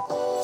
Oh.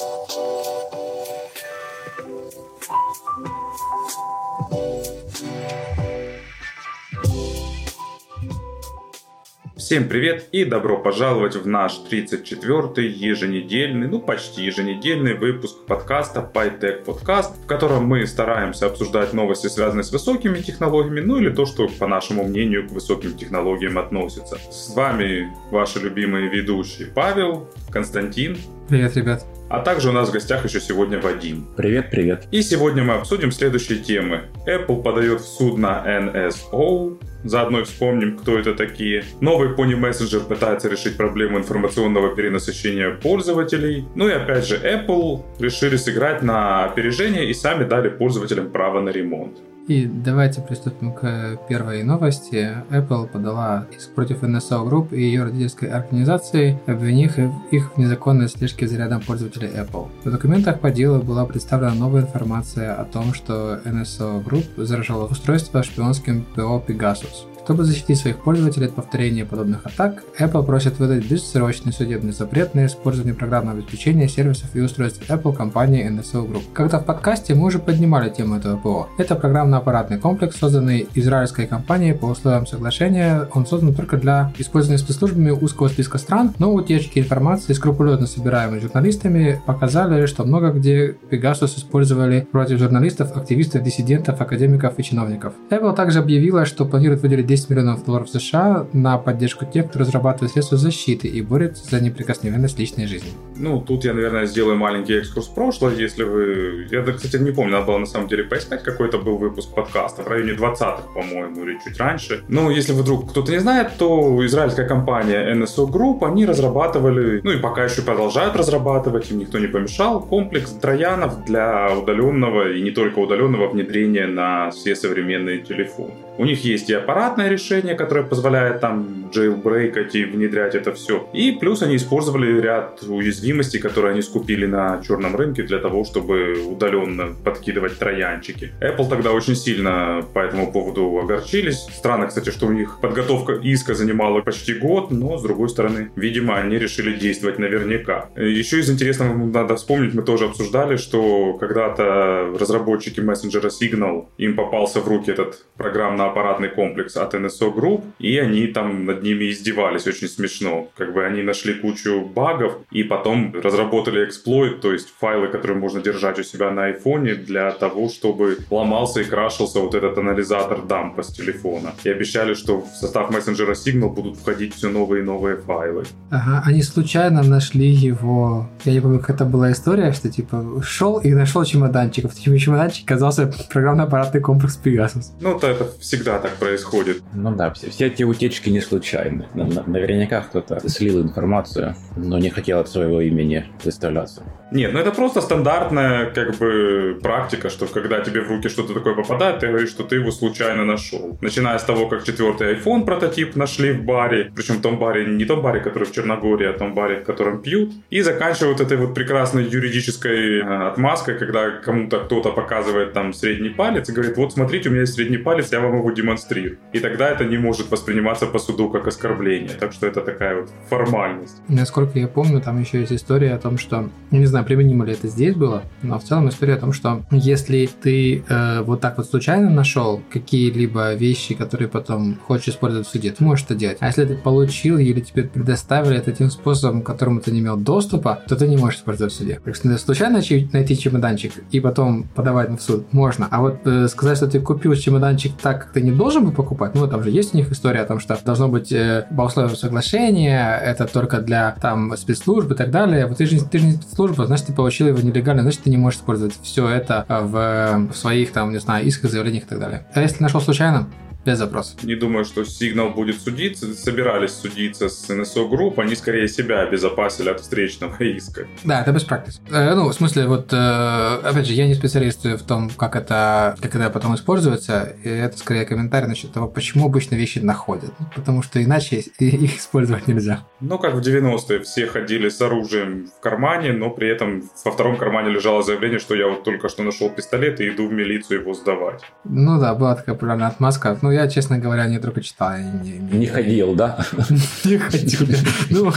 Всем привет и добро пожаловать в наш 34-й еженедельный, ну почти еженедельный выпуск подкаста PyTech Podcast, в котором мы стараемся обсуждать новости, связанные с высокими технологиями, ну или то, что, по нашему мнению, к высоким технологиям относится. С вами ваши любимые ведущие Павел, Константин. Привет, ребят. А также у нас в гостях еще сегодня Вадим. Привет, привет. И сегодня мы обсудим следующие темы. Apple подает в суд на NSO, заодно и вспомним, кто это такие. Новый Pony Messenger пытается решить проблему информационного перенасыщения пользователей. Ну и опять же, Apple решили сыграть на опережение и сами дали пользователям право на ремонт. И давайте приступим к первой новости. Apple подала иск против NSO Group и ее родительской организации, обвинив их в незаконной слежке за рядом пользователей Apple. В документах по делу была представлена новая информация о том, что NSO Group заражала устройство шпионским ПО Pegasus. Чтобы защитить своих пользователей от повторения подобных атак, Apple просит выдать бессрочный судебный запрет на использование программного обеспечения сервисов и устройств Apple компании NSO Group. Когда в подкасте мы уже поднимали тему этого ПО. Это программно-аппаратный комплекс, созданный израильской компанией по условиям соглашения. Он создан только для использования спецслужбами узкого списка стран, но утечки информации, скрупулезно собираемые журналистами, показали, что много где Pegasus использовали против журналистов, активистов, диссидентов, академиков и чиновников. Apple также объявила, что планирует выделить 10 миллионов долларов США на поддержку тех, кто разрабатывает средства защиты и борется за неприкосновенность личной жизни. Ну, тут я, наверное, сделаю маленький экскурс в прошлое, если вы... Я, кстати, не помню, надо было на самом деле поискать, какой это был выпуск подкаста, в районе 20-х, по-моему, или чуть раньше. Ну, если вдруг кто-то не знает, то израильская компания NSO Group, они разрабатывали, ну и пока еще продолжают разрабатывать, им никто не помешал, комплекс троянов для удаленного и не только удаленного внедрения на все современные телефоны. У них есть и аппаратное решение, которое позволяет там джейлбрейкать и внедрять это все. И плюс они использовали ряд уязвимостей, которые они скупили на черном рынке для того, чтобы удаленно подкидывать троянчики. Apple тогда очень сильно по этому поводу огорчились. Странно, кстати, что у них подготовка иска занимала почти год, но, с другой стороны, видимо, они решили действовать наверняка. Еще из интересного надо вспомнить, мы тоже обсуждали, что когда-то разработчики мессенджера Signal, им попался в руки этот программный аппаратный комплекс от NSO Group, и они там над ними издевались очень смешно. Как бы они нашли кучу багов, и потом разработали эксплойт, то есть файлы, которые можно держать у себя на айфоне для того, чтобы ломался и крашился вот этот анализатор дампа с телефона. И обещали, что в состав мессенджера Signal будут входить все новые и новые файлы. Ага, они случайно нашли его... Я не помню, как это была история, что типа шел и нашел чемоданчик. В чемоданчик оказался программно-аппаратный комплекс Pegasus. Ну, то это все всегда так происходит. Ну да, все, все эти утечки не случайны. Наверняка кто-то слил информацию, но не хотел от своего имени выставляться. Нет, ну это просто стандартная как бы практика, что когда тебе в руки что-то такое попадает, ты говоришь, что ты его случайно нашел. Начиная с того, как четвертый iPhone прототип нашли в баре, причем в том баре, не том баре, который в Черногории, а том баре, в котором пьют, и заканчивая вот этой вот прекрасной юридической э, отмазкой, когда кому-то кто-то показывает там средний палец и говорит, вот смотрите, у меня есть средний палец, я вам его демонстрирую. И тогда это не может восприниматься по суду как оскорбление. Так что это такая вот формальность. Насколько я помню, там еще есть история о том, что, не знаю, применимо ли это здесь было, но в целом история о том, что если ты э, вот так вот случайно нашел какие-либо вещи, которые потом хочешь использовать в суде, ты можешь это делать. А если ты получил или тебе предоставили это тем способом, к которому ты не имел доступа, то ты не можешь использовать в суде. Так что случайно найти чемоданчик и потом подавать в суд можно. А вот э, сказать, что ты купил чемоданчик так, ты не должен был покупать, ну там же есть у них история о том, что должно быть э, по условиям соглашения, это только для там спецслужб и так далее. Вот ты же, ты же не спецслужба, значит, ты получил его нелегально, значит, ты не можешь использовать все это в, в своих, там, не знаю, исках, заявлениях и так далее. А если нашел случайно, без запроса. Не думаю, что Signal будет судиться. Собирались судиться с NSO Group. Они скорее себя обезопасили от встречного иска. Да, это без практики. Э, ну, в смысле, вот, э, опять же, я не специалист в том, как это, как это потом используется. И это скорее комментарий насчет того, почему обычно вещи находят. Потому что иначе их использовать нельзя. Ну, как в 90-е. Все ходили с оружием в кармане, но при этом во втором кармане лежало заявление, что я вот только что нашел пистолет и иду в милицию его сдавать. Ну да, была такая популярная отмазка. Ну, я, честно говоря, не только читал. Не, не, не ходил, да? Не ходил. Ну,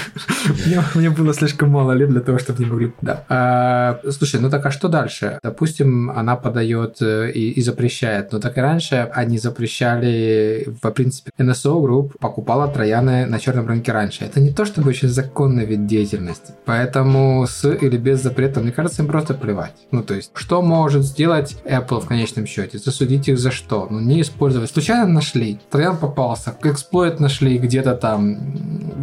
мне было слишком мало лет для того, чтобы не могли... Да. А, слушай, ну так а что дальше? Допустим, она подает э, и запрещает. Но так и раньше они запрещали, в принципе, NSO Group покупала трояны на черном рынке раньше. Это не то, чтобы очень законный вид деятельности. Поэтому с или без запрета, мне кажется, им просто плевать. Ну, то есть, что может сделать Apple в конечном счете? Засудить их за что? Ну, не использовать. Случайно нашли. Троян попался. Эксплойт нашли где-то там.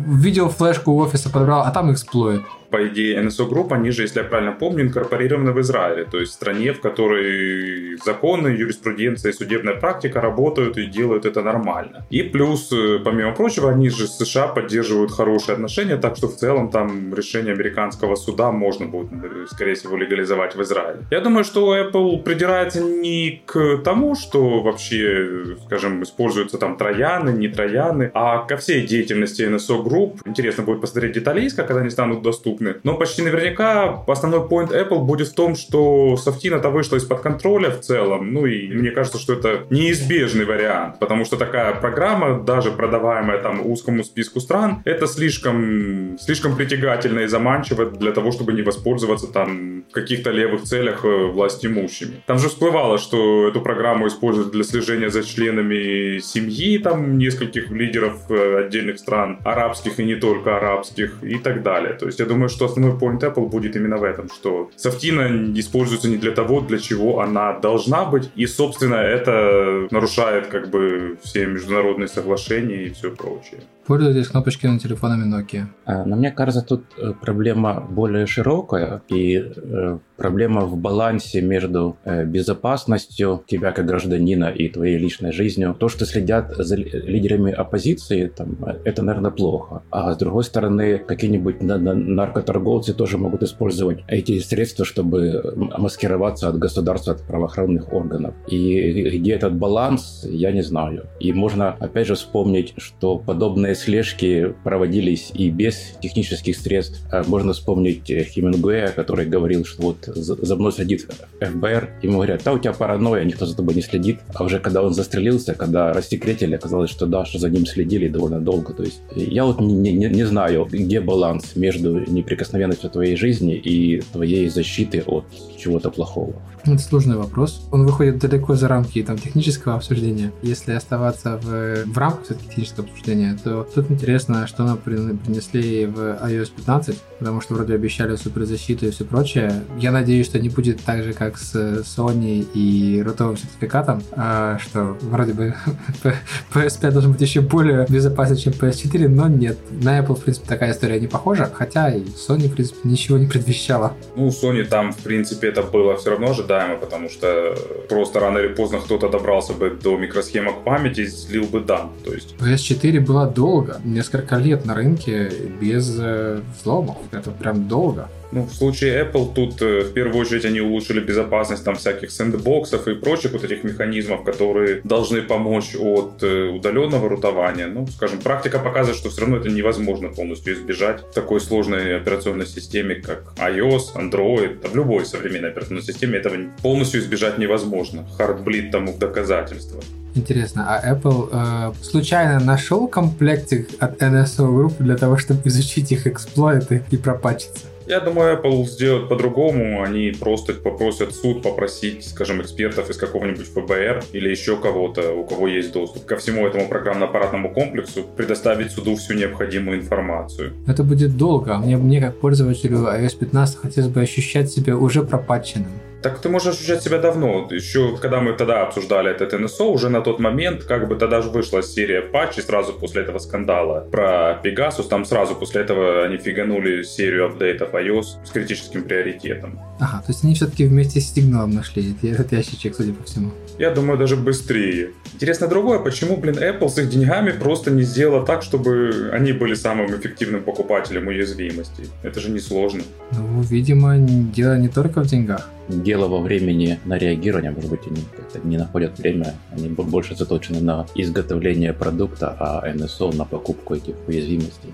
Видел флешку офиса, подобрал, а там эксплойт по идее, NSO Group, они же, если я правильно помню, инкорпорированы в Израиле, то есть в стране, в которой законы, юриспруденция и судебная практика работают и делают это нормально. И плюс, э, помимо прочего, они же с США поддерживают хорошие отношения, так что в целом там решение американского суда можно будет, э, скорее всего, легализовать в Израиле. Я думаю, что Apple придирается не к тому, что вообще, скажем, используются там трояны, не трояны, а ко всей деятельности NSO Group. Интересно будет посмотреть детали, когда они станут доступны доступны. Но почти наверняка основной point Apple будет в том, что софтина-то вышла из-под контроля в целом. Ну и мне кажется, что это неизбежный вариант, потому что такая программа, даже продаваемая там узкому списку стран, это слишком, слишком притягательно и заманчиво для того, чтобы не воспользоваться там в каких-то левых целях э, власть имущими. Там же всплывало, что эту программу используют для слежения за членами семьи там нескольких лидеров э, отдельных стран, арабских и не только арабских и так далее. То есть я думаю, что основной point Apple будет именно в этом, что софтина используется не для того, для чего она должна быть, и, собственно, это нарушает как бы все международные соглашения и все прочее. Пользуйтесь кнопочками телефонами Nokia. А, но мне кажется, тут э, проблема более широкая, и э, проблема в балансе между э, безопасностью тебя как гражданина и твоей личной жизнью. То, что следят за лидерами оппозиции, там, это, наверное, плохо. А с другой стороны, какие-нибудь наркоторговцы тоже могут использовать эти средства, чтобы маскироваться от государства, от правоохранных органов. И где этот баланс, я не знаю. И можно, опять же, вспомнить, что подобные слежки проводились и без технических средств. А можно вспомнить Хемингуэя, который говорил, что вот за мной следит ФБР, ему говорят, да, у тебя паранойя, никто за тобой не следит. А уже когда он застрелился, когда рассекретили, оказалось, что да, что за ним следили довольно долго. То есть я вот не, не, не знаю, где баланс между неприкосновенностью твоей жизни и твоей защиты от чего-то плохого. Это сложный вопрос. Он выходит далеко за рамки там, технического обсуждения. Если оставаться в, в рамках технического обсуждения, то тут интересно, что нам принесли в iOS 15, потому что вроде обещали суперзащиту и все прочее. Я надеюсь, что не будет так же, как с Sony и ротовым сертификатом, а, что вроде бы PS5 должен быть еще более безопасен, чем PS4, но нет. На Apple, в принципе, такая история не похожа, хотя и Sony, в принципе, ничего не предвещала. Ну, Sony там, в принципе, это было все равно ожидаемо потому что просто рано или поздно кто-то добрался бы до микросхемок памяти и слил бы дан. То есть... PS4 была долго, несколько лет на рынке без э, взломов. Это прям долго. Ну, в случае Apple тут э, в первую очередь они улучшили безопасность там всяких сэндбоксов и прочих вот этих механизмов, которые должны помочь от э, удаленного рутования. Ну, скажем, практика показывает, что все равно это невозможно полностью избежать в такой сложной операционной системе, как iOS, Android, да, в любой современной операционной системе этого полностью избежать невозможно. Хардблит тому доказательство. Интересно, а Apple э, случайно нашел комплектик от NSO Group для того, чтобы изучить их эксплойты и пропачиться? Я думаю, Apple сделает по-другому. Они просто попросят суд попросить, скажем, экспертов из какого-нибудь ФБР или еще кого-то, у кого есть доступ ко всему этому программно-аппаратному комплексу, предоставить суду всю необходимую информацию. Это будет долго. Мне, мне как пользователю iOS 15 хотелось бы ощущать себя уже пропатченным. Так ты можешь ощущать себя давно. Еще когда мы тогда обсуждали этот NSO, уже на тот момент, как бы тогда же вышла серия патчей сразу после этого скандала про Pegasus. Там сразу после этого они фиганули серию апдейтов iOS с критическим приоритетом. Ага, то есть они все-таки вместе с сигналом нашли этот ящичек, судя по всему. Я думаю, даже быстрее. Интересно другое, почему, блин, Apple с их деньгами просто не сделала так, чтобы они были самым эффективным покупателем уязвимостей? Это же несложно. Ну, видимо, дело не только в деньгах дело во времени на реагирование, может быть, они как-то не находят время, они больше заточены на изготовление продукта, а NSO на покупку этих уязвимостей.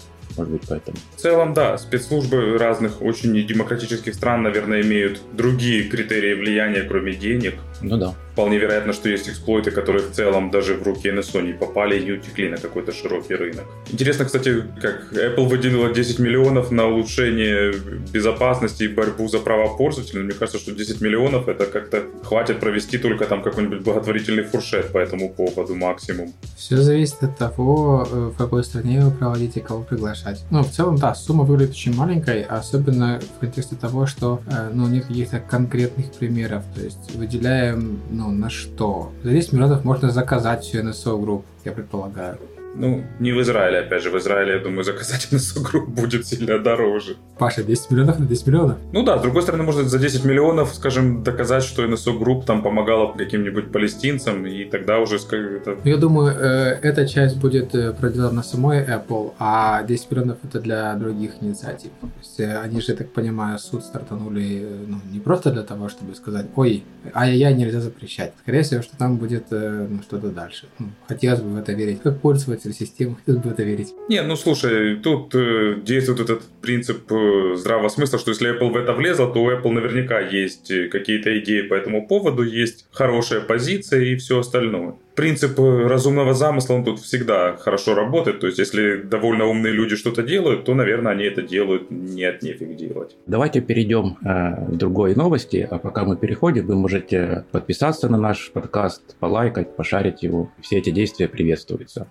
Быть, поэтому. В целом, да, спецслужбы разных очень демократических стран, наверное, имеют другие критерии влияния, кроме денег. Ну да. Вполне вероятно, что есть эксплойты, которые в целом даже в руки NSO не попали и не утекли на какой-то широкий рынок. Интересно, кстати, как Apple выделила 10 миллионов на улучшение безопасности и борьбу за права пользователей. Мне кажется, что 10 миллионов это как-то хватит провести только там какой-нибудь благотворительный фуршет по этому поводу максимум. Все зависит от того, э, в какой стране вы проводите, кого приглашать. Ну, в целом, да, сумма выглядит очень маленькой, особенно в контексте того, что э, ну, нет каких-то конкретных примеров. То есть выделяем ну, на что. За 10 миллионов можно заказать всю NSO группу, я предполагаю. Ну, не в Израиле, опять же. В Израиле, я думаю, заказать на групп будет сильно дороже. Паша, 10 миллионов на 10 миллионов? Ну да, с другой стороны, может за 10 миллионов, скажем, доказать, что NSO Group там помогала каким-нибудь палестинцам, и тогда уже это... Я думаю, э, эта часть будет э, проделана самой Apple, а 10 миллионов это для других инициатив. То есть э, они же, я так понимаю, суд стартанули ну, не просто для того, чтобы сказать, ой, ай-яй-яй, нельзя запрещать. Скорее всего, что там будет ну, что-то дальше. Ну, хотелось бы в это верить. Как пользователь системы, хотелось бы в это верить. Не, ну слушай, тут э, действует этот принцип э, здравого смысла, что если Apple в это влезла, то у Apple наверняка есть э, какие-то идеи по этому поводу, есть хорошая позиция и все остальное принцип э, разумного замысла, он тут всегда хорошо работает. То есть, если довольно умные люди что-то делают, то, наверное, они это делают не от нефиг делать. Давайте перейдем э, к другой новости. А пока мы переходим, вы можете подписаться на наш подкаст, полайкать, пошарить его. Все эти действия приветствуются.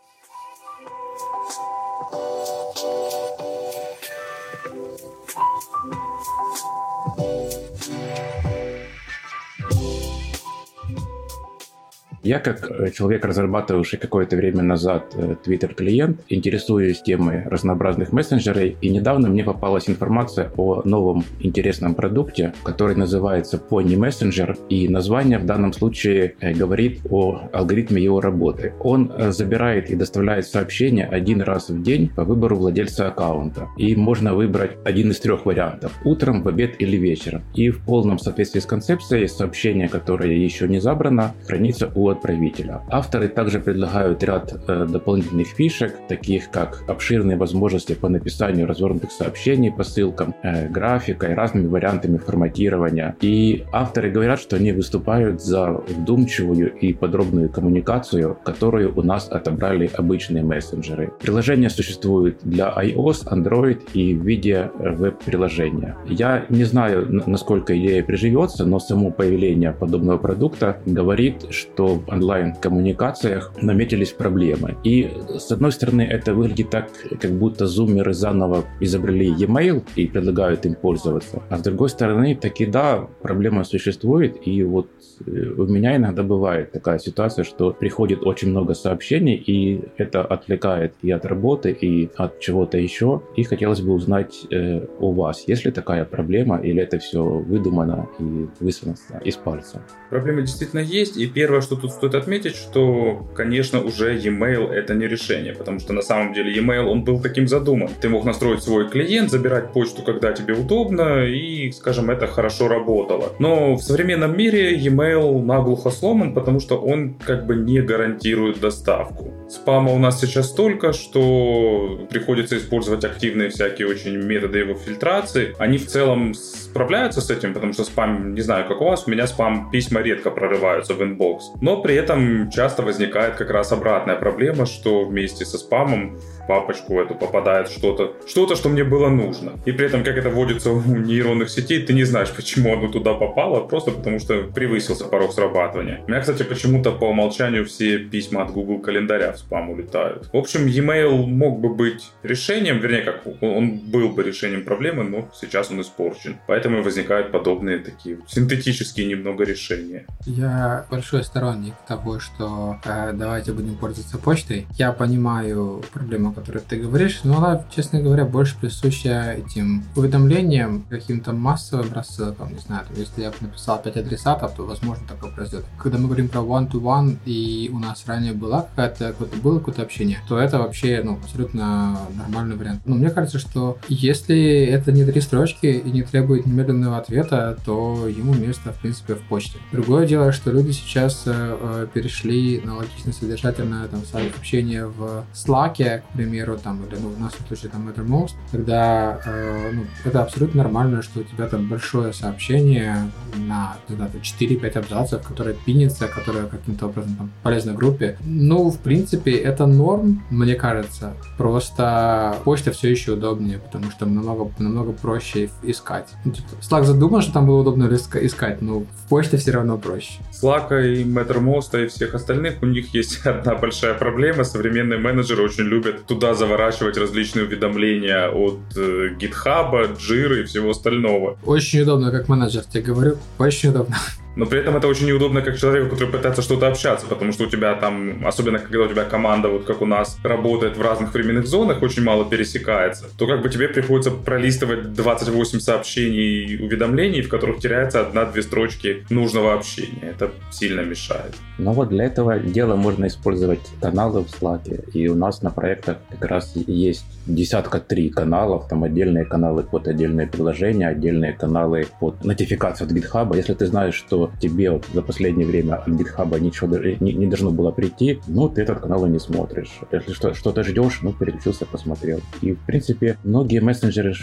Я, как э, человек, разрабатывавший какое-то время назад э, Twitter-клиент, интересуюсь темой разнообразных мессенджерей, и недавно мне попалась информация о новом интересном продукте, который называется Pony Messenger, и название в данном случае э, говорит о алгоритме его работы. Он забирает и доставляет сообщения один раз в день по выбору владельца аккаунта, и можно выбрать один из трех вариантов – утром, в обед или вечером. И в полном соответствии с концепцией сообщение, которое еще не забрано, хранится у отправителя. Авторы также предлагают ряд э, дополнительных фишек, таких как обширные возможности по написанию развернутых сообщений по ссылкам, э, графикой, разными вариантами форматирования. И авторы говорят, что они выступают за вдумчивую и подробную коммуникацию, которую у нас отобрали обычные мессенджеры. Приложение существует для iOS, Android и в виде э, веб-приложения. Я не знаю, насколько идея приживется, но само появление подобного продукта говорит, что онлайн-коммуникациях наметились проблемы. И, с одной стороны, это выглядит так, как будто зумеры заново изобрели e-mail и предлагают им пользоваться. А с другой стороны, таки да, проблема существует, и вот э, у меня иногда бывает такая ситуация, что приходит очень много сообщений, и это отвлекает и от работы, и от чего-то еще. И хотелось бы узнать э, у вас, есть ли такая проблема, или это все выдумано и высосано из пальца? Проблема действительно есть, и первое, что тут стоит отметить, что, конечно, уже e-mail это не решение, потому что на самом деле e-mail, он был таким задуман. Ты мог настроить свой клиент, забирать почту, когда тебе удобно, и, скажем, это хорошо работало. Но в современном мире e-mail наглухо сломан, потому что он как бы не гарантирует доставку. Спама у нас сейчас столько, что приходится использовать активные всякие очень методы его фильтрации. Они в целом справляются с этим, потому что спам, не знаю, как у вас, у меня спам письма редко прорываются в inbox. Но при этом часто возникает как раз обратная проблема, что вместе со спамом в папочку эту попадает что-то, что-то, что мне было нужно. И при этом, как это водится у нейронных сетей, ты не знаешь, почему оно туда попало, просто потому что превысился порог срабатывания. У меня, кстати, почему-то по умолчанию все письма от Google календаря спам улетают. В общем, e-mail мог бы быть решением, вернее, как он был бы решением проблемы, но сейчас он испорчен. Поэтому и возникают подобные такие синтетические немного решения. Я большой сторонник того, что э, давайте будем пользоваться почтой. Я понимаю проблему, о которой ты говоришь, но она, честно говоря, больше присуща этим уведомлениям, каким-то массовым рассылкам. Не знаю, если я написал 5 адресатов, то, возможно, такое произойдет. Когда мы говорим про one-to-one, и у нас ранее была какая-то какое-то было какое-то общение, то это вообще, ну, абсолютно нормальный вариант. Но мне кажется, что если это не три строчки и не требует немедленного ответа, то ему место, в принципе, в почте. Другое дело, что люди сейчас э, перешли на логично содержательное там сообщение в Slack, к примеру, там, или ну, в нашем случае там Mattermost, когда э, ну, это абсолютно нормально, что у тебя там большое сообщение на, не знаю, 4-5 абзацев, которое пинится, которое каким-то образом там, полезно группе. Ну, в принципе, это норм, мне кажется. Просто почта все еще удобнее, потому что намного, намного проще искать. Ну, Slack задумал, что там было удобно искать, но в почте все равно проще. Slack и Mattermost и всех остальных, у них есть одна большая проблема. Современные менеджеры очень любят туда заворачивать различные уведомления от э, GitHub, Jira и всего остального. Очень удобно, как менеджер, тебе говорю, очень удобно. Но при этом это очень неудобно как человеку, который пытается что-то общаться, потому что у тебя там, особенно когда у тебя команда, вот как у нас, работает в разных временных зонах, очень мало пересекается, то как бы тебе приходится пролистывать 28 сообщений и уведомлений, в которых теряется одна-две строчки нужного общения. Это сильно мешает. Ну вот для этого дела можно использовать каналы в Slack, и у нас на проектах как раз есть десятка три каналов, там отдельные каналы под отдельные приложения, отдельные каналы под нотификацию от GitHub. Если ты знаешь, что тебе вот за последнее время от GitHub ничего не, не должно было прийти, ну, ты этот канал и не смотришь. Если что, что-то ждешь, ну, переключился, посмотрел. И, в принципе, многие мессенджеры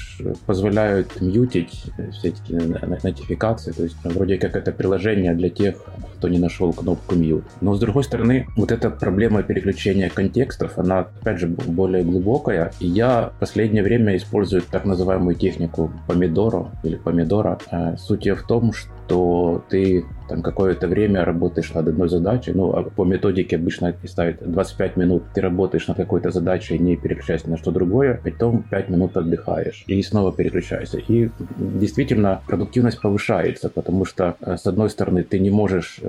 позволяют мьютить все эти нотификации, то есть вроде как это приложение для тех, кто не нашел кнопку mute. Но, с другой стороны, вот эта проблема переключения контекстов, она, опять же, более глубокая, и я в последнее время использую так называемую технику помидоро или помидора. Э, суть ее в том, что ты там какое-то время работаешь над одной задачей, ну, а по методике обычно ставят 25 минут, ты работаешь над какой-то задачей, не переключаясь на что другое, потом 5 минут отдыхаешь и снова переключаешься. И действительно продуктивность повышается, потому что, э, с одной стороны, ты не можешь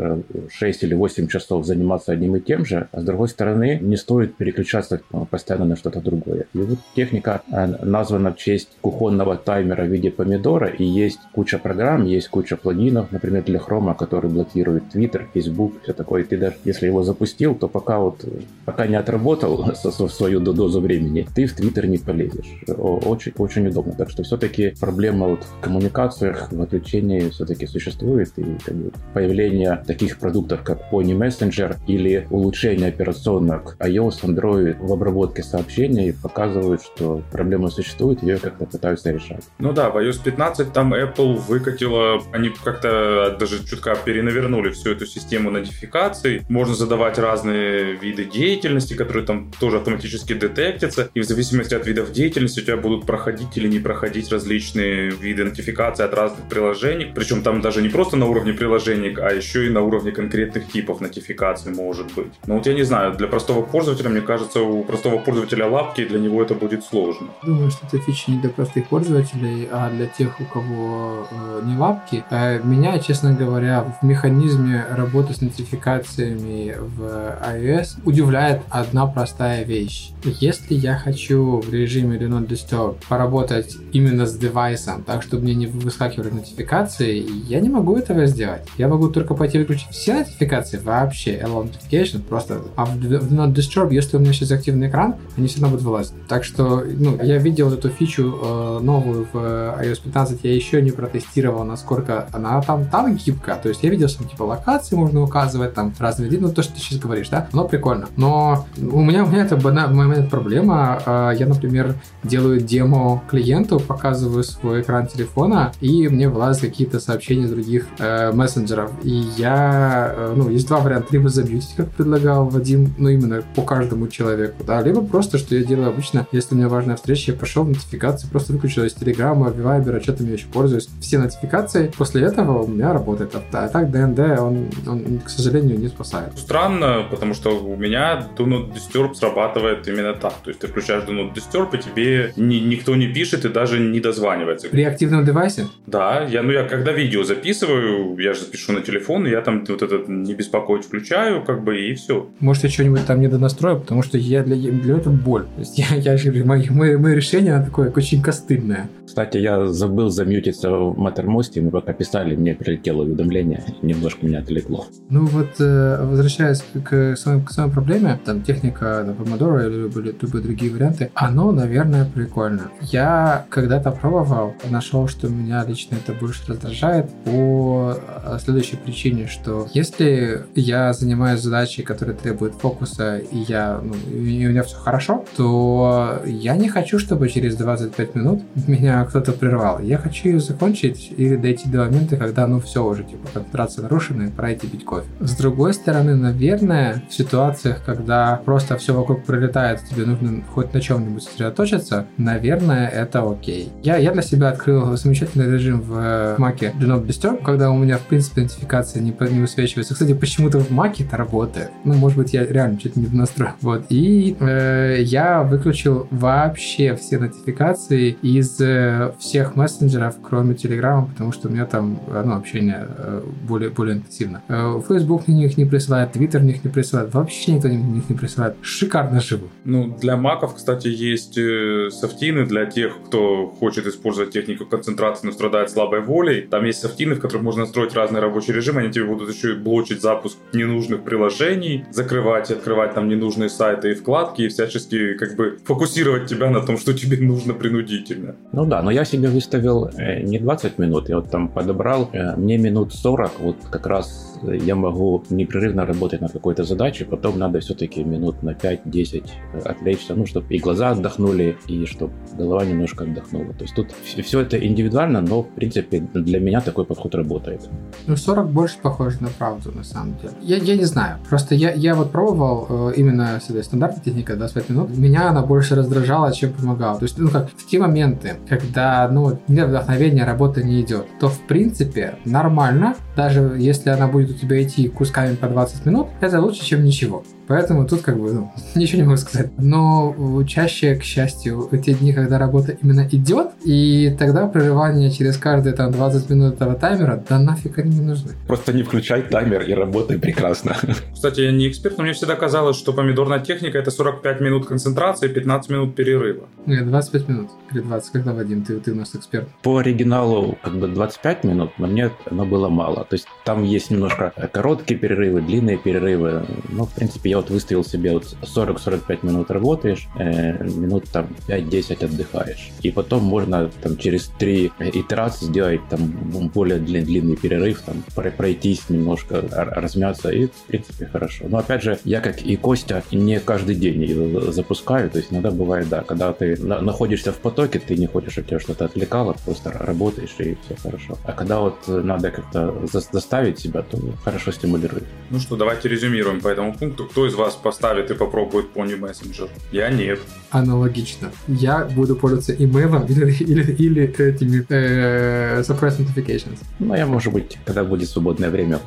6 э, или 8 часов заниматься одним и тем же, а с другой стороны, не стоит переключаться э, постоянно на что-то другое. И вот техника названа в честь кухонного таймера в виде помидора, и есть куча программ, есть куча плагинов, например, для Chrome, который блокирует Twitter, Facebook, все такое. Ты даже если его запустил, то пока вот пока не отработал свою дозу времени, ты в Twitter не полезешь. Очень, очень удобно. Так что все-таки проблема вот в коммуникациях, в отвлечении все-таки существует. И как бы, появление таких продуктов, как Pony Messenger или улучшение операционок iOS, Android в обработке сообщений показывают, что проблема существует, ее как-то пытаются решать. Ну да, в iOS 15 там Apple выкатила, они как-то даже чутка перенавернули всю эту систему нотификаций. Можно задавать разные виды деятельности, которые там тоже автоматически детектятся. И в зависимости от видов деятельности у тебя будут проходить или не проходить различные виды нотификации от разных приложений. Причем там даже не просто на уровне приложений, а еще и на уровне конкретных типов нотификаций может быть. Но вот я не знаю, для простого пользователя, мне кажется, у простого пользователя лапки для него это будет сложно. Думаю, что это фича не для простых пользователей, а для тех, у кого э, не лапки. Э, меня, честно говоря, в механизме работы с нотификациями в iOS удивляет одна простая вещь. Если я хочу в режиме Do Not Disturb поработать именно с девайсом, так, чтобы мне не выскакивали нотификации, я не могу этого сделать. Я могу только пойти выключить все нотификации вообще, Allow Notification, просто. А в Do Not Disturb, если у меня сейчас активный экран, они всегда будут вылазить. Так что, ну, я видел эту фичу э, новую в iOS 15, я еще не протестировал, насколько она там, там гибкая. То есть я видел, что типа локации можно указывать, там разные виды, ну то, что ты сейчас говоришь, да, оно прикольно. Но у меня, у меня это бана, момент проблема. А, я, например, делаю демо клиенту, показываю свой экран телефона, и мне вылазят какие-то сообщения других э, мессенджеров. И я, э, ну, есть два варианта. Либо замьютить, как предлагал Вадим, ну, именно по каждому человеку, да, либо просто, что я делаю обычно, если у меня важная встреча, я пошел в нотификации, просто выключил из Телеграма, Вайбера, что-то я еще пользуюсь. Все нотификации. После этого у меня работает. А так ДНД, он, он, к сожалению, не спасает. Странно, потому что у меня Do Not Disturb срабатывает именно так. То есть ты включаешь Do Not Disturb, и тебе ни, никто не пишет и даже не дозванивается. При активном девайсе? Да, я, ну я когда видео записываю, я же запишу на телефон, и я там вот этот не беспокоить включаю, как бы, и все. Может, я что-нибудь там не донастрою, потому что я для, для этого боль. То есть я, я же, мое, мое, мое решение такое очень костыльное. Кстати, я забыл замьютиться в Mattermost, мы пока писали сказали, мне прилетело уведомление, немножко меня отвлекло. Ну вот, э, возвращаясь к самой, к самой проблеме, там техника на Pomodoro или любые, любые другие варианты, оно, наверное, прикольно. Я когда-то пробовал, нашел, что меня лично это больше раздражает по э, следующей причине, что если я занимаюсь задачей, которая требует фокуса, и я, ну, и у меня все хорошо, то я не хочу, чтобы через 25 минут меня кто-то прервал. Я хочу ее закончить или дойти до момента, когда, ну, все уже, типа, концентрация нарушена, и пора идти пить кофе. С другой стороны, наверное, в ситуациях, когда просто все вокруг пролетает, тебе нужно хоть на чем-нибудь сосредоточиться, наверное, это окей. Я, я для себя открыл замечательный режим в Mac Do Not Disturb, когда у меня, в принципе, нотификация не, не высвечивается. Кстати, почему-то в Mac это работает. Ну, может быть, я реально что-то не настроил. Вот. И э, я выключил вообще все нотификации из э, всех мессенджеров, кроме Telegram, потому что у меня там ну, общение э, более, более интенсивно. Э, Facebook мне их не присылает, Twitter мне их не присылает, вообще никто мне их не присылает. Шикарно живу. Ну, для маков, кстати, есть э, софтины для тех, кто хочет использовать технику концентрации, но страдает слабой волей. Там есть софтины, в которых можно настроить разные рабочие режимы, они тебе будут еще и блочить запуск ненужных приложений, закрывать и открывать там ненужные сайты и вкладки, и всячески как бы фокусировать тебя на том, что тебе нужно принудительно. Ну да, но я себе выставил э, не 20 минут, я вот там подобрал, э, мне минут 40, вот как раз я могу непрерывно работать над какой-то задачей, потом надо все-таки минут на 5-10 отвлечься, ну, чтобы и глаза отдохнули, и чтобы голова немножко отдохнула. То есть тут все это индивидуально, но, в принципе, для меня такой подход работает. Ну, 40 больше похоже на правду, на самом деле. Я, я не знаю. Просто я, я вот пробовал э, именно с этой стандартной техникой 25 минут. Меня она больше раздражала, чем помогала. То есть, ну, как в те моменты, когда, ну, нет вдохновения, работа не идет, то, в принципе, нормально, даже если она будет у тебя идти кусками по 20 минут, это лучше, чем ничего. Поэтому тут как бы ну, ничего не могу сказать. Но чаще, к счастью, те дни, когда работа именно идет, и тогда прерывание через каждые там 20 минут этого таймера, да нафиг они не нужны. Просто не включай таймер и работай прекрасно. Кстати, я не эксперт, но мне всегда казалось, что помидорная техника это 45 минут концентрации и 15 минут перерыва. Нет, 25 минут или 20. Когда, Вадим, ты, ты у нас эксперт? По оригиналу как бы 25 минут, но мне оно было мало. То есть там есть немножко короткие перерывы, длинные перерывы. Ну, в принципе, я вот выставил себе вот 40-45 минут работаешь, э, минут там 5-10 отдыхаешь. И потом можно там через 3 итерации сделать там более длин, длинный перерыв, там пройтись немножко, размяться, и в принципе хорошо. Но опять же, я как и Костя не каждый день запускаю, то есть иногда бывает, да, когда ты на находишься в потоке, ты не хочешь, чтобы тебя что-то отвлекало, просто работаешь и все хорошо. А когда вот надо как-то заставить себя, то хорошо стимулирует. Ну что, давайте резюмируем по этому пункту. Кто из вас поставит и попробует Pony Messenger? Я нет. Аналогично. Я буду пользоваться имейлом или, или, или этими э, suppress notifications. Ну, я, может быть, когда будет свободное время,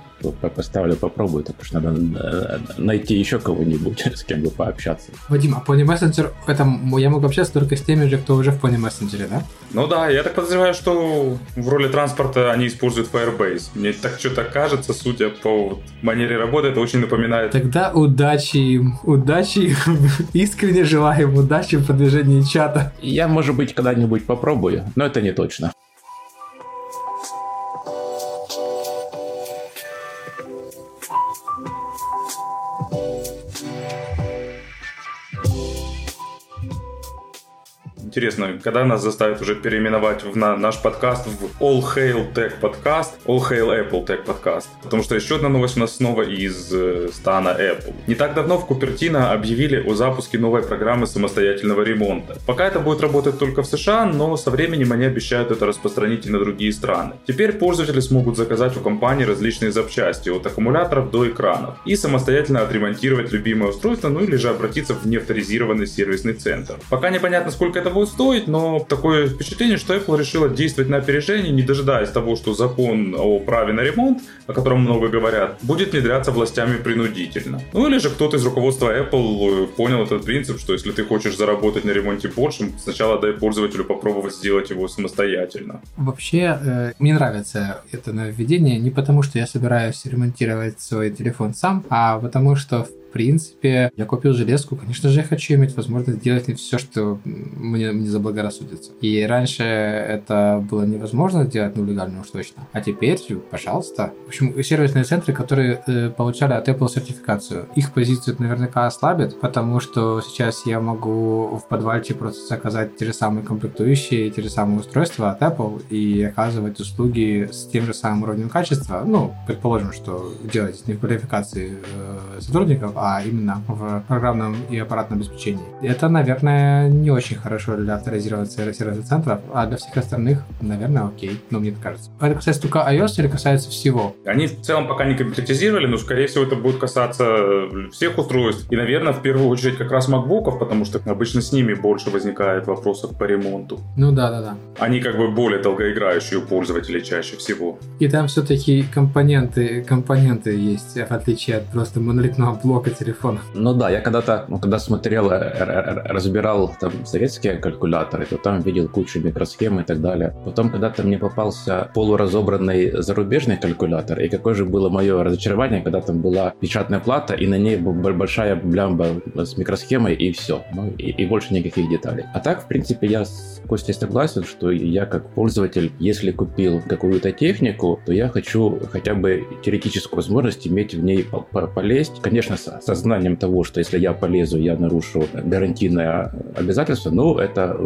поставлю, попробую, потому что надо э, найти еще кого-нибудь, с кем бы пообщаться. Вадим, а Pony Messenger, это я могу общаться только с теми же, кто уже в Pony Messenger, да? Ну да, я так подозреваю, что в роли транспорта они используют Firebase. Мне так что-то кажется, судя по манере работы, это очень напоминает. Тогда удачи им, удачи им. Искренне желаем удачи в продвижении чата. Я, может быть, когда-нибудь попробую, но это не точно. Интересно, когда нас заставят уже переименовать в на, наш подкаст в All Hail Tech Podcast, All Hail Apple Tech Podcast. Потому что еще одна новость у нас снова из э, стана Apple. Не так давно в Купертино объявили о запуске новой программы самостоятельного ремонта. Пока это будет работать только в США, но со временем они обещают это распространить и на другие страны. Теперь пользователи смогут заказать у компании различные запчасти, от аккумуляторов до экранов, и самостоятельно отремонтировать любимое устройство, ну или же обратиться в неавторизированный сервисный центр. Пока непонятно, сколько это будет будет стоить, но такое впечатление, что Apple решила действовать на опережение, не дожидаясь того, что закон о праве на ремонт, о котором много говорят, будет внедряться властями принудительно. Ну или же кто-то из руководства Apple э, понял этот принцип, что если ты хочешь заработать на ремонте больше, сначала дай пользователю попробовать сделать его самостоятельно. Вообще, э, мне нравится это нововведение не потому, что я собираюсь ремонтировать свой телефон сам, а потому что в В принципе, я купил железку, конечно же, я хочу иметь возможность делать все, что мне, мне заблагорассудится. И раньше это было невозможно сделать, ну, легально уж точно. А теперь, пожалуйста. В общем, сервисные центры, которые э, получали от Apple сертификацию, их позицию наверняка ослабит, потому что сейчас я могу в подвальче просто заказать те же самые комплектующие, те же самые устройства от Apple и оказывать услуги с тем же самым уровнем качества. Ну, предположим, что делать не в квалификации э, сотрудников, а именно в программном и аппаратном обеспечении. Это, наверное, не очень хорошо для авторизированных сервисных центров, а для всех остальных, наверное, окей, но мне кажется. Это касается только iOS или касается всего? Они в целом пока не конкретизировали, но, скорее всего, это будет касаться всех устройств. И, наверное, в первую очередь как раз MacBook, потому что обычно с ними больше возникает вопросов по ремонту. Ну да, да, да. Они как бы более долгоиграющие у пользователей чаще всего. И там все-таки компоненты, компоненты есть, в отличие от просто монолитного блока телефона. Ну да, я когда-то, ну, когда смотрел, э, разбирал там советские калькуляторы, то там видел кучу микросхем и так далее. Потом когда-то мне попался полуразобранный зарубежный калькулятор, и какое же было мое разочарование, когда там была печатная плата, и на ней большая блямба с микросхемой, и все. Ну, и, и больше никаких деталей. А так, в принципе, я с Костей согласен, что я как пользователь, если купил какую-то технику, то я хочу хотя бы теоретическую возможность иметь в ней полезть. Конечно, сознанием того, что если я полезу, я нарушу гарантийное обязательство, но это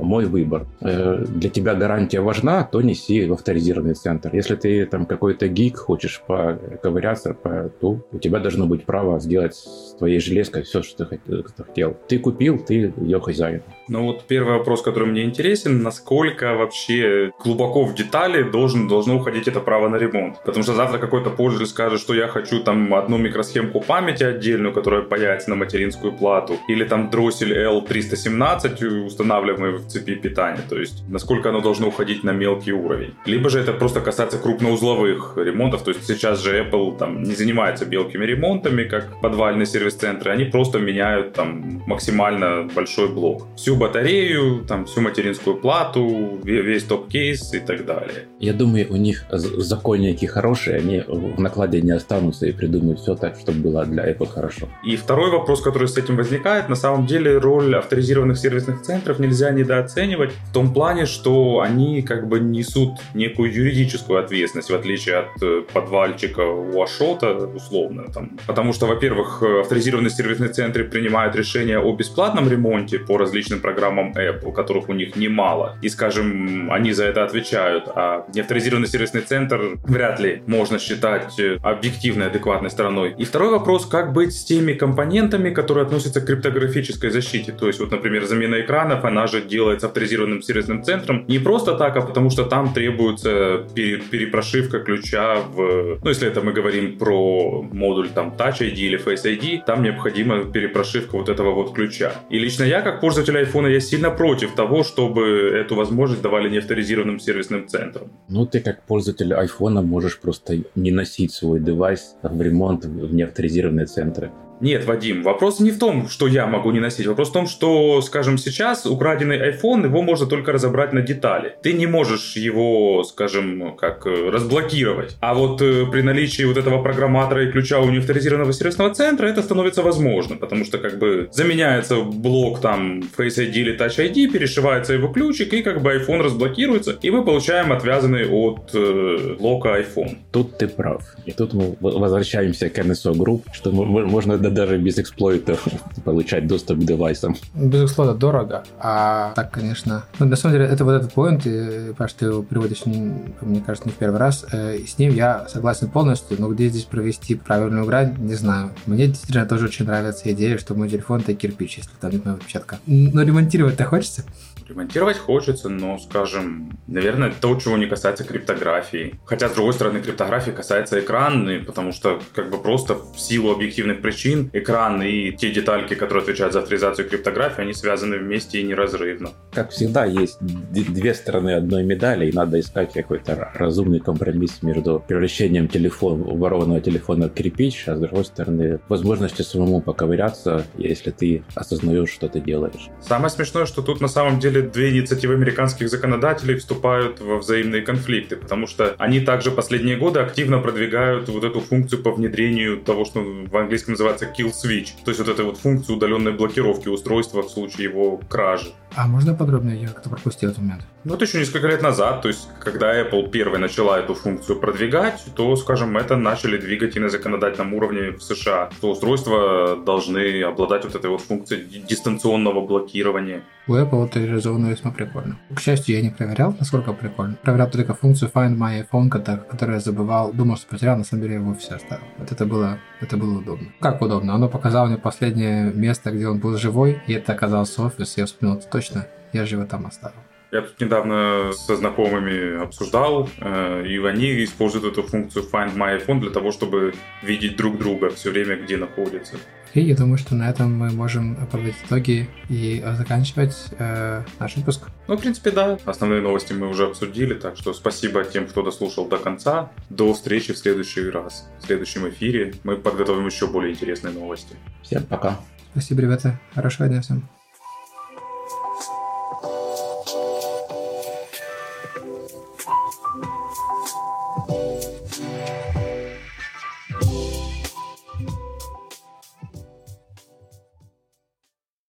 мой выбор. Э, для тебя гарантия важна, то неси в авторизированный центр. Если ты там какой-то гик, хочешь поковыряться, то у тебя должно быть право сделать с твоей железкой все, что ты хотел. Ты купил, ты ее хозяин. Ну вот первый вопрос, который мне интересен, насколько вообще глубоко в детали должен, должно уходить это право на ремонт. Потому что завтра какой-то пользователь скажет, что я хочу там одну микросхемку памяти отдельную, которая появится на материнскую плату, или там дроссель L317, устанавливаемый в цепи питания. То есть насколько оно должно уходить на мелкий уровень. Либо же это просто касается крупноузловых ремонтов. То есть сейчас же Apple там не занимается мелкими ремонтами, как подвальные сервис-центры. Они просто меняют там максимально большой блок. Всю всю батарею, там, всю материнскую плату, весь топ-кейс и так далее. Я думаю, у них законники хорошие, они в накладе не останутся и придумают все так, чтобы было для Apple хорошо. И второй вопрос, который с этим возникает, на самом деле роль авторизированных сервисных центров нельзя недооценивать в том плане, что они как бы несут некую юридическую ответственность, в отличие от э, подвальчика у Ашота, условно. Там. Потому что, во-первых, авторизированные сервисные центры принимают решения о бесплатном ремонте по различным программам Apple, которых у них немало. И, скажем, они за это отвечают. А неавторизированный сервисный центр вряд ли можно считать э, объективной, адекватной стороной. И второй вопрос, как быть с теми компонентами, которые относятся к криптографической защите. То есть, вот, например, замена экранов, она же делается авторизированным сервисным центром не просто так, а потому что там требуется перепрошивка ключа в... Ну, если это мы говорим про модуль там Touch ID или Face ID, там необходима перепрошивка вот этого вот ключа. И лично я, как пользователь iPhone, iPhone я сильно против того, чтобы эту возможность давали неавторизированным сервисным центрам. Ну, ты как пользователь iPhone можешь просто не носить свой девайс в ремонт в неавторизированные центры. Нет, Вадим, вопрос не в том, что я могу не носить. Вопрос в том, что, скажем, сейчас украденный iPhone, его можно только разобрать на детали. Ты не можешь его, скажем, как э, разблокировать. А вот э, при наличии вот этого программатора и ключа у неавторизированного сервисного центра это становится возможно, потому что как бы заменяется блок там Face ID или Touch ID, перешивается его ключик и как бы iPhone разблокируется, и мы получаем отвязанный от э, блока iPhone. Тут ты прав. И тут мы возвращаемся к NSO Group, что можно да даже без эксплойтов получать доступ к девайсам. Без эксплойта дорого, а так, конечно. Ну, на самом деле, это вот этот поинт, Паш, ты его приводишь, мне кажется, не в первый раз, э, и с ним я согласен полностью, но где здесь провести правильную грань, не знаю. Мне действительно тоже очень нравится идея, что мой телефон это кирпич, если там нет моего отпечатка. Но ремонтировать-то хочется? Ремонтировать хочется, но, скажем, наверное, то, чего не касается криптографии. Хотя, с другой стороны, криптографии касается экрана, потому что, как бы просто в силу объективных причин, экран и те детальки, которые отвечают за авторизацию криптографии, они связаны вместе и неразрывно. Как всегда, есть две стороны одной медали, и надо искать какой-то разумный компромисс между превращением телефона, ворованного телефона в кирпич, а с другой стороны, возможностью самому поковыряться, если ты осознаешь, что ты делаешь. Самое смешное, что тут на самом деле деле две инициативы американских законодателей вступают во взаимные конфликты, потому что они также последние годы активно продвигают вот эту функцию по внедрению того, что в английском называется kill switch, то есть вот эту вот функцию удаленной блокировки устройства в случае его кражи. А можно подробнее? Я как-то пропустил этот момент. Ну, это еще несколько лет назад, то есть, когда Apple первой начала эту функцию продвигать, то, скажем, это начали двигать и на законодательном уровне в США, то устройства должны обладать вот этой вот функцией дистанционного блокирования. У Apple это реализовано весьма прикольно. К счастью, я не проверял, насколько прикольно. Проверял только функцию Find My iPhone, которую я забывал, думал, что потерял, на самом деле его все оставил. Вот это было, это было удобно. Как удобно? Оно показало мне последнее место, где он был живой, и это оказался офис, я вспомнил, это точно, я же его там оставил. Я тут недавно со знакомыми обсуждал, э, и они используют эту функцию Find My iPhone для того, чтобы видеть друг друга все время, где находятся. И я думаю, что на этом мы можем подводить итоги и заканчивать э, наш выпуск. Ну, в принципе, да. Основные новости мы уже обсудили, так что спасибо тем, кто дослушал до конца. До встречи в следующий раз, в следующем эфире. Мы подготовим еще более интересные новости. Всем пока. Спасибо, ребята. Хорошего дня всем.